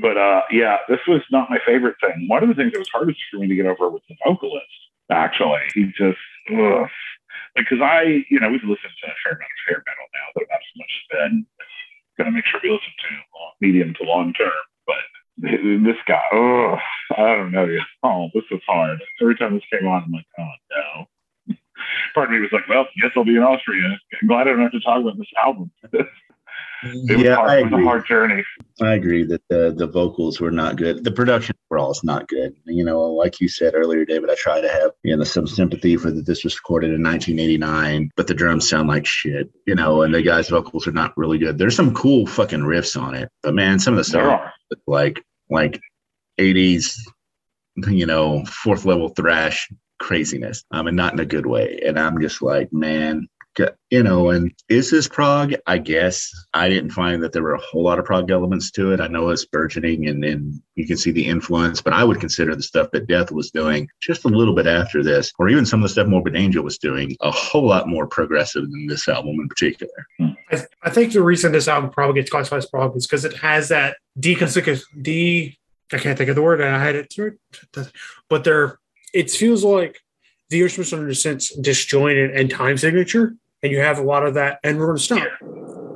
But uh, yeah, this was not my favorite thing. One of the things that was hardest for me to get over was the vocalist. Actually, he just ugh. Because I, you know, we've listened to a fair amount of hair metal now, but not so much then. Going to make sure we listen to long, medium to long term. But this guy, oh, I don't know. Oh, this is hard. Every time this came on, I'm like, oh no. Part of me was like, well, guess I'll be in Austria. I'm glad I don't have to talk about this album. It was, yeah, hard. I it was a agree. hard journey. I agree that the the vocals were not good. The production overall is not good. You know, like you said earlier, David, I try to have you know some sympathy for that this was recorded in 1989, but the drums sound like shit. You know, and the guys' vocals are not really good. There's some cool fucking riffs on it, but man, some of the stuff like like 80s, you know, fourth level thrash craziness. Um, and not in a good way. And I'm just like, man, you know, and is this prog? I guess I didn't find that there were a whole lot of prog elements to it. I know it's burgeoning and, and you can see the influence, but I would consider the stuff that Death was doing just a little bit after this, or even some of the stuff Morbid Angel was doing, a whole lot more progressive than this album in particular. Hmm. I, I think the reason this album probably gets classified as prog is because it has that deconsecutive de I can't think of the word and I had it through but there it feels like the instruments are in a sense disjointed and time signature and you have a lot of that and we're gonna stop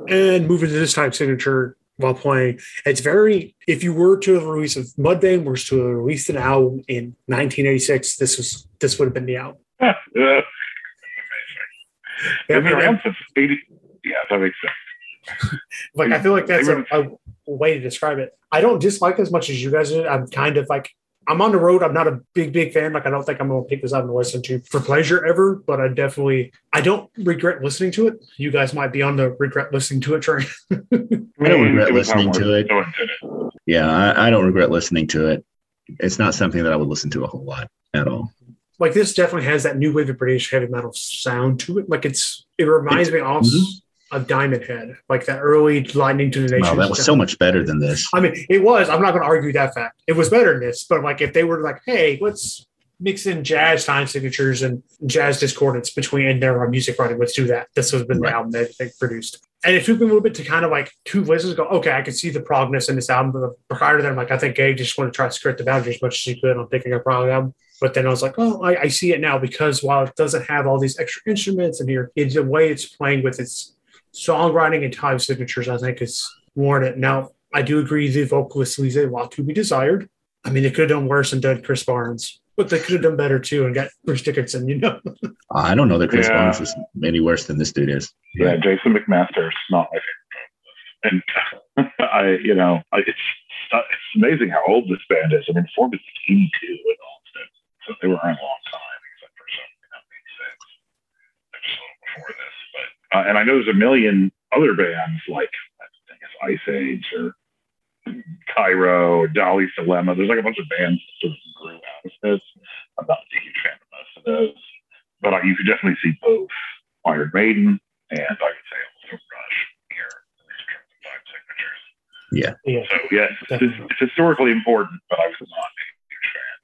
and move into this time signature while playing. It's very if you were to have release if Mudvayne was to have released an album in 1986, this was this would have been the album. yeah. Yeah, I mean, around since 80. Yeah, that makes sense. like I feel like that's a, a way to describe it. I don't dislike as much as you guys do. I'm kind of like I'm on the road. I'm not a big big fan. Like I don't think I'm gonna pick this up and listen to for pleasure ever. But I definitely I don't regret listening to it. You guys might be on the regret listening to it train. I don't regret It was how listening to it. Stone did it. Yeah, I, I don't regret listening to it. It's not something that I would listen to a whole lot at all. like this definitely has that new wave of British heavy metal sound to it. Like it's it reminds me of Mhm. Of Diamond Head, like that early Lightning to the Nation. Wow, that was so much better than this. I mean, it was. I'm not going to argue that fact. It was better than this, but like if they were like, hey, let's mix in jazz time signatures and jazz discordance between in their uh, music writing, let's do that. This have been Right. the album that they produced. And it took me a little bit to kind of like two listens go, okay, I can see the progness in this album. But prior to that, I'm like, I think Gabe just wanted to try to skirt the boundary as much as he could on picking a prog album. But then I was like, oh, I, I see it now because while it doesn't have all these extra instruments and here, it's the way it's playing with its songwriting and time signatures, I think is warranted. Now, I do agree the vocalist leaves a lot to be desired. I mean, they could have done worse and done Chris Barnes, but they could have done better too and got Bruce Dickinson, you know? I don't know that Chris Yeah. Barnes is any worse than this dude is. Yeah, Jason McMaster's not my favorite. And I, you know, I, it's it's amazing how old this band is. I mean, Forbes is 82 in Austin, so they were around a long time, except for some, you know, 86. They're just a little before this. But uh, and I know there's a million other bands like I guess Ice Age or Cairo or Dali's Dilemma. There's like a bunch of bands that sort of grew out of this. I'm not a huge fan of most of those, but uh, you could definitely see both Iron Maiden and I would say also Rush here, at least in terms of time signatures. Yeah. So yes, it's, it's historically important, but I was not a huge fan.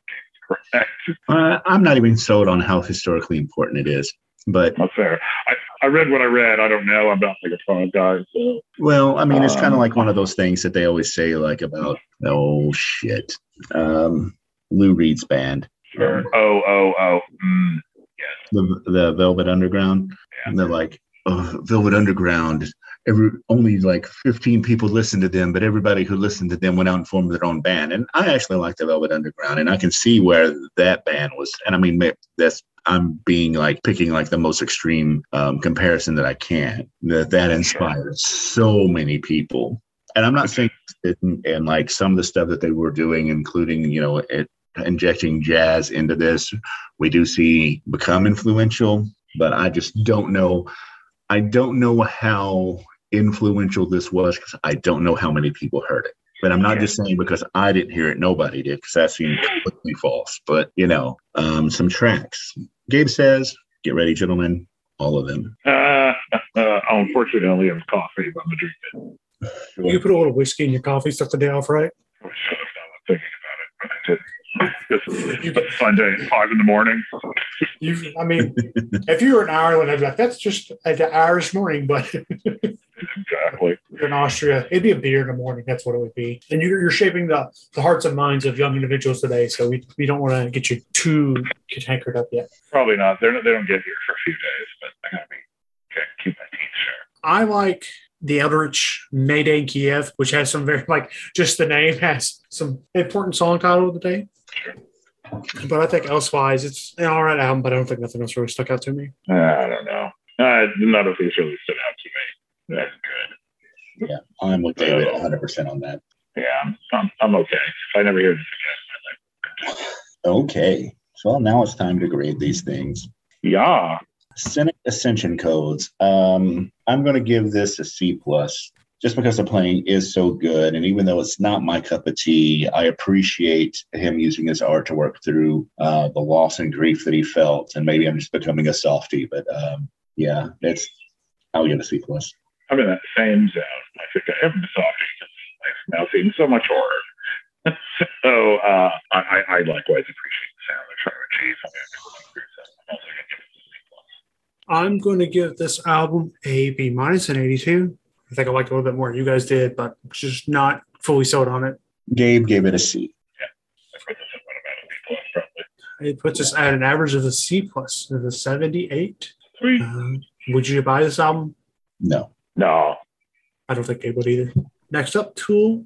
Correct. Uh, I'm not even sold on how historically important it is. But That's fair. I, I read what I read. I don't know. I'm not like a prog guy, so well, I mean, it's kind Um, of like one of those things that they always say, like about oh shit, um, Lou Reed's band, sure. Oh, oh, oh. Mm, yes. the the Velvet Underground. Yeah. And they're like, oh, Velvet Underground. Every only like 15 people listened to them, but everybody who listened to them went out and formed their own band. And I actually like the Velvet Underground, and I can see where that band was. And I mean, that's I'm being like picking like the most extreme um, comparison that I can. That that inspired so many people. And I'm not saying it, and like some of the stuff that they were doing, including you know it, injecting jazz into this, we do see become influential. But I just don't know. I don't know how influential this was because I don't know how many people heard it. But I'm not just saying because I didn't hear it, nobody did, because that seemed completely false. But you know, um, some tracks. Gabe says, "Get ready, gentlemen, all of them." Uh, uh, unfortunately, I only have coffee, but I'm gonna drink it. You put a little whiskey in your coffee, start the day off right. I should have done thinking about it, but I didn't. It's a Sunday at five in the morning. You, I mean, if you were in Ireland, I'd be like, that's just uh, an Irish morning, but Exactly. in Austria, it'd be a beer in the morning. That's what it would be. And you're, you're shaping the, the hearts and minds of young individuals today. So we, we don't want to get you too cankered up yet. Probably not. They're not. They don't get here for a few days, but I gotta be okay, keep my teeth sharp. I like the Eldritch Mayday in Kiev, which has some very, like, just the name has some important song title of the day. But I think elsewise, it's an all right album, but I don't think nothing else really stuck out to me. Uh, I don't know. Uh, none of these really stood out to me. That's good. Yeah, I'm with David 100 percent on that. Yeah, I'm, I'm, I'm okay. If I never hear this again, Okay, so now it's time to grade these things. Yeah. Cynic Ascension codes. Um, I'm going to give this a C plus, just because the playing is so good, and even though it's not my cup of tea, I appreciate him using his art to work through uh, the loss and grief that he felt. And maybe I'm just becoming a softie, but um, yeah, it's. I'll give it a C plus. I'm in that same zone. I think I am softy because I've now seen so much horror. so uh, I, I, I likewise appreciate the sound they're trying to achieve. I'm going to I'm going to give this album a B minus an 82. I think I liked it a little bit more than you guys did, but just not fully sold on it. Gabe gave it a C. I put this at what about a B plus probably. It puts us at an average of a C plus, of a 78. Sweet. Um, would you buy this album? No. No. I don't think they would either. Next up, Tool,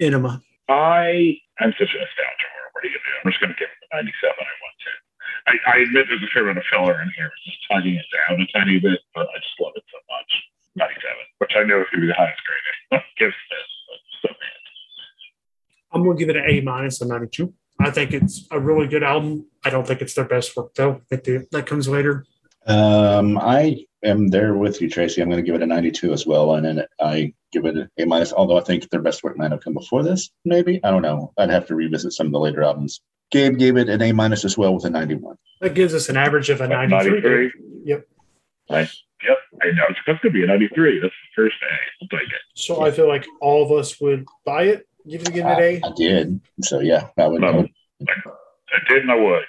Ænima. I am such a nostalgia whore. What are you gonna do? I'm just gonna give it the 97 I want to. I, I admit there's a fair amount of filler in here, just tugging it down a tiny bit, but I just love it so much. 97, which I know is gonna be the highest grade. Gives this, but so bad. I'm gonna give it an A minus, a 92. I think it's a really good album. I don't think it's their best work though. I think that comes later. Um, I am there with you, Tracy. I'm going to give it a 92 as well, and then I give it an A minus. Although I think their best work might have come before this, maybe I don't know. I'd have to revisit some of the later albums. Gabe gave it an A minus as well with a 91. That gives us an average of a 93. 93. Yep. Nice. Yep. I know. It's supposed to be a 93. That's the first A. I'll take it. So I feel like all of us would buy it, give it, give it an A. I did. So yeah, that would. No. I did and I would.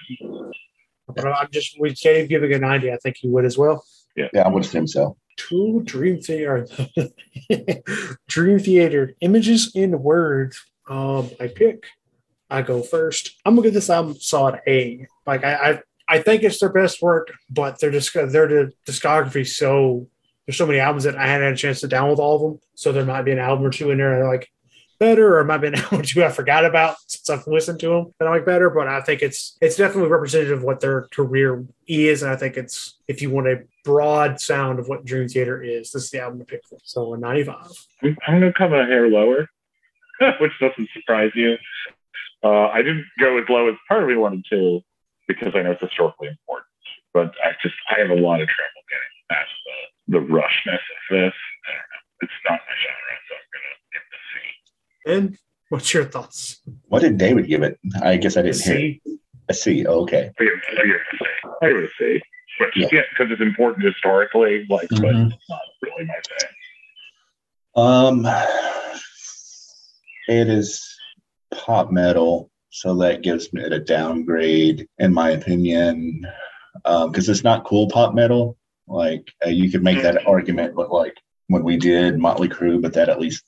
But I'm just with Dave giving a 90. I think he would as well. Yeah. Yeah, I would assume so. Two Dream Theater. Dream Theater. Images and Words. Um, I pick. I go first. I'm gonna give this album solid A. Like I, I, I think it's their best work, but their disc- their discography so there's so many albums that I hadn't had a chance to download all of them. So there might be an album or two in there like better, or might be an album or two I forgot about since I've listened to them that I like better. But I think it's it's definitely representative of what their career is, and I think it's if you want a broad sound of what Dream Theater is, this is the album to pick for. So a 95. I'm, to come a hair lower, which doesn't surprise you. Uh, I didn't go as low as part of me wanted to because I know it's historically important. But I just I have a lot of trouble getting past the, the rushness of this. I don't know. It's not my genre, so I'm going to give the C. And what's your thoughts? What did David give it? I guess I didn't hear. See, A C. Oh, okay. I give I give it a C. I give it a C. Which, Yeah. yeah, because it's important historically, like, but Mhm. it's not really my thing. Um, it is pop metal, so that gives me it a downgrade, in my opinion, because it's not cool pop metal. Like uh, you could make that argument, but like when we did Motley Crue, but that at least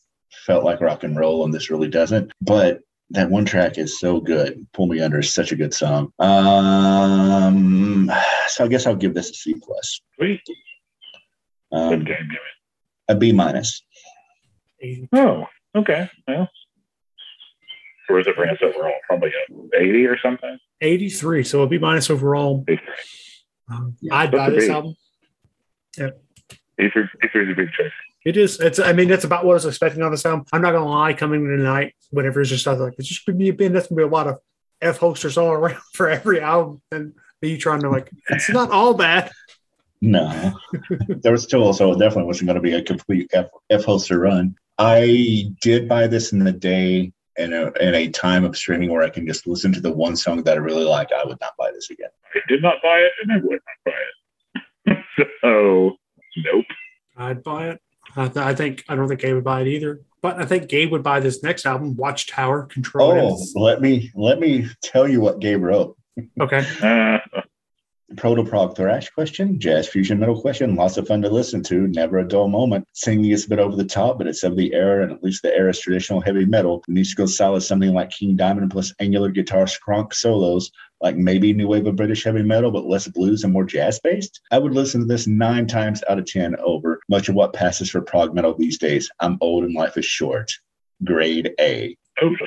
felt like rock and roll, and this really doesn't. But that one track is so good. Pull Me Under is such a good song. Um, so I guess I'll give this a C plus. Sweet. Um, Good game, a B minus. Oh, okay. Well, where does it bring us overall? Probably a 80 or something. 83. So it'll be minus overall. Um, Yeah, I'd buy this B. album. 83 83 is a big choice. It is. It's. I mean, that's about what I was expecting on this album. I'm not gonna lie. Coming into tonight, whenever it's just like it's just gonna be a band. That's gonna be a lot of f hosters all around for every album, and me trying to like. It's not all bad. No, there was still also definitely wasn't going to be a complete F, F hoster run. I did buy this in the day in a, in a time of streaming where I can just listen to the one song that I really like. I would not buy this again. I did not buy it, and I would not buy it. so, nope. I'd buy it. I, th- I think. I don't think Gabe would buy it either. But I think Gabe would buy this next album, Watchtower Control. Oh, let me let me tell you what Gabe wrote. Okay. Uh, Proto prog thrash question, jazz fusion metal question, lots of fun to listen to, never a dull moment. Singing is a bit over the top, but it's of the era, and at least the era's traditional heavy metal. It needs to go solid something like King Diamond plus angular guitar skronk solos, like maybe new wave of British heavy metal, but less blues and more jazz based. I would listen to this nine times out of ten over much of what passes for prog metal these days. I'm old and life is short. Grade A. shit.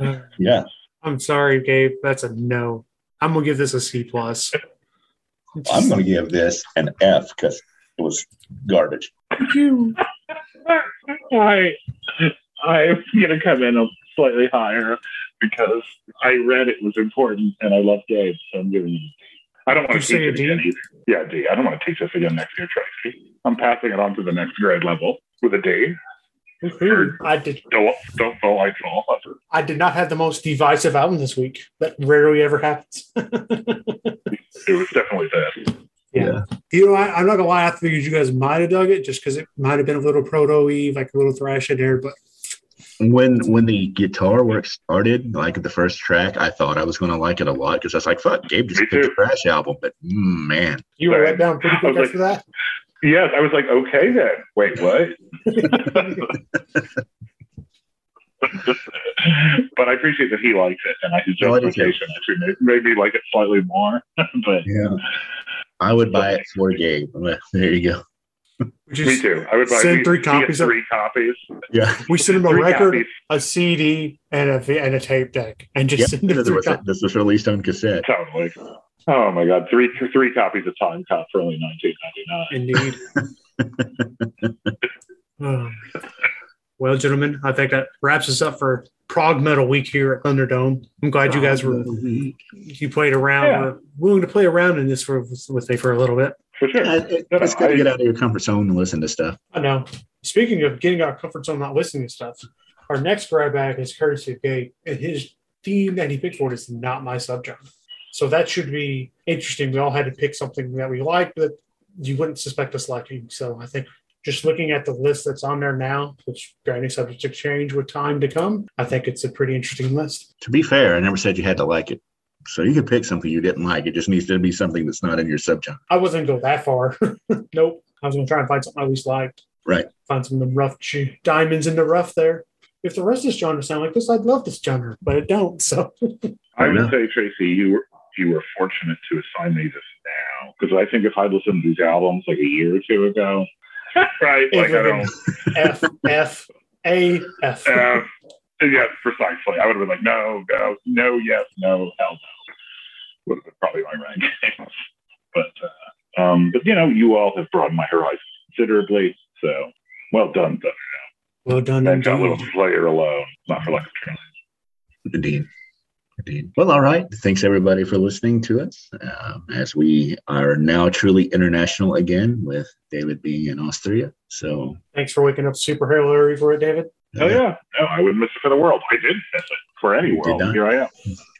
Uh, Yeah. I'm sorry, Gabe. That's a no. I'm gonna give this a C plus. I'm going to give this an F because it was garbage. I, I'm going to come in a slightly higher because I read it was important and I love Gabe, so I'm giving it a D. I don't want to say teach it D? again either. Yeah, D. I don't want to teach this again next year, Tracy. I'm passing it on to the next grade level with a D. I did. Don't don't feel like all. I did not have the most divisive album this week. That rarely ever happens. It was definitely that. Yeah. You know, I, I'm not gonna lie. I figured you guys might have dug it just because it might have been a little proto eve, like a little thrash in there. But when when the guitar work started, like the first track, I thought I was gonna like it a lot because I was like, "Fuck, Gabe just Me picked a thrash album." But mm, man, you were Right. let down pretty quick was after that. Yes, I was like, okay then. Wait, what? but I appreciate that he likes it, and I his No, I do too. justification actually made, made me like it slightly more. but yeah, I would buy it for Gabe. There you go. Just Me too. I would like Send we- three we get copies of- Three copies. Yeah. we send him a Three record, copies. a CD, and a v- and a tape deck, and just Yep. send them This three was, copies. this was released on cassette. Totally. Oh my god, three three copies of Time Cop for only nineteen ninety nine. Indeed. Um, well, gentlemen, I think that wraps us up for Prog Metal Week here at Thunderdome. I'm glad you guys were you played around, Yeah. were willing to play around in this for, with me for a little bit. For sure. Yeah, it- No, no, it's good to get out of your comfort zone and listen to stuff. I know. Speaking of getting out of comfort zone, not listening to stuff, our next grab bag is courtesy of Gabe, and his theme that he picked for it is not my subgenre. So that should be interesting. We all had to pick something that we like that you wouldn't suspect us liking. So I think just looking at the list that's on there now, which granted subject to change with time to come, I think it's a pretty interesting list. To be fair, I never said you had to like it. So you could pick something you didn't like. It just needs to be something that's not in your subgenre. I wasn't going to go that far. nope. I was going to try and find something I at least liked. Right. Find some of the rough ch- diamonds in the rough there. If the rest of this genre sound like this, I'd love this genre, but it don't. So I would Yeah. say, Tracy, you were you were fortunate to assign me this now because I think if I'd listened to these albums like a year or two ago, right? Like I don't. F F A F. Uh, yeah, precisely. I would have been like, no, no, no, yes, no, hell no. Would have been probably my rank. but uh, um, but you know, you all have broadened my horizons considerably. So well done, Thunder. Well done, And got a little player alone, not for lack of trying. Indeed. Indeed. Well, all right. Thanks everybody for listening to us. Um, as we are now truly international again with David being in Austria. So, Thanks for waking up super early for it, David. Oh yeah, no, I wouldn't miss it for the world. I did miss it for any You did world. not. Here I am.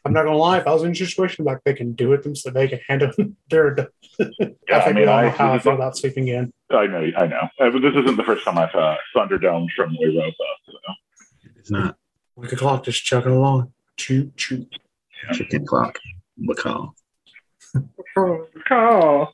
I'm not gonna lie. If I was in your situation, like they can do it themselves, so they can handle their. Yeah, I I think mean, we all I, know how I this, feel about sleeping in. I know, I know. Uh, but this isn't the first time I've uh, Thunderdome from Europa. So. it's not Like a clock just chugging along. Choo choo. chicken clock. Macaw. Call.